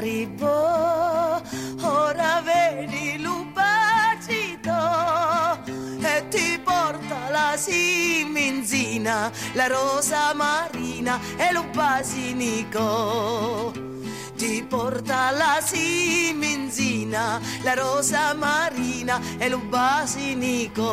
arrivò, ora vedi l'ubacito e ti porta la siminzina, la rosa marina e l'ubasinico. Ti porta la siminzina, la rosa marina e l'ubasinico.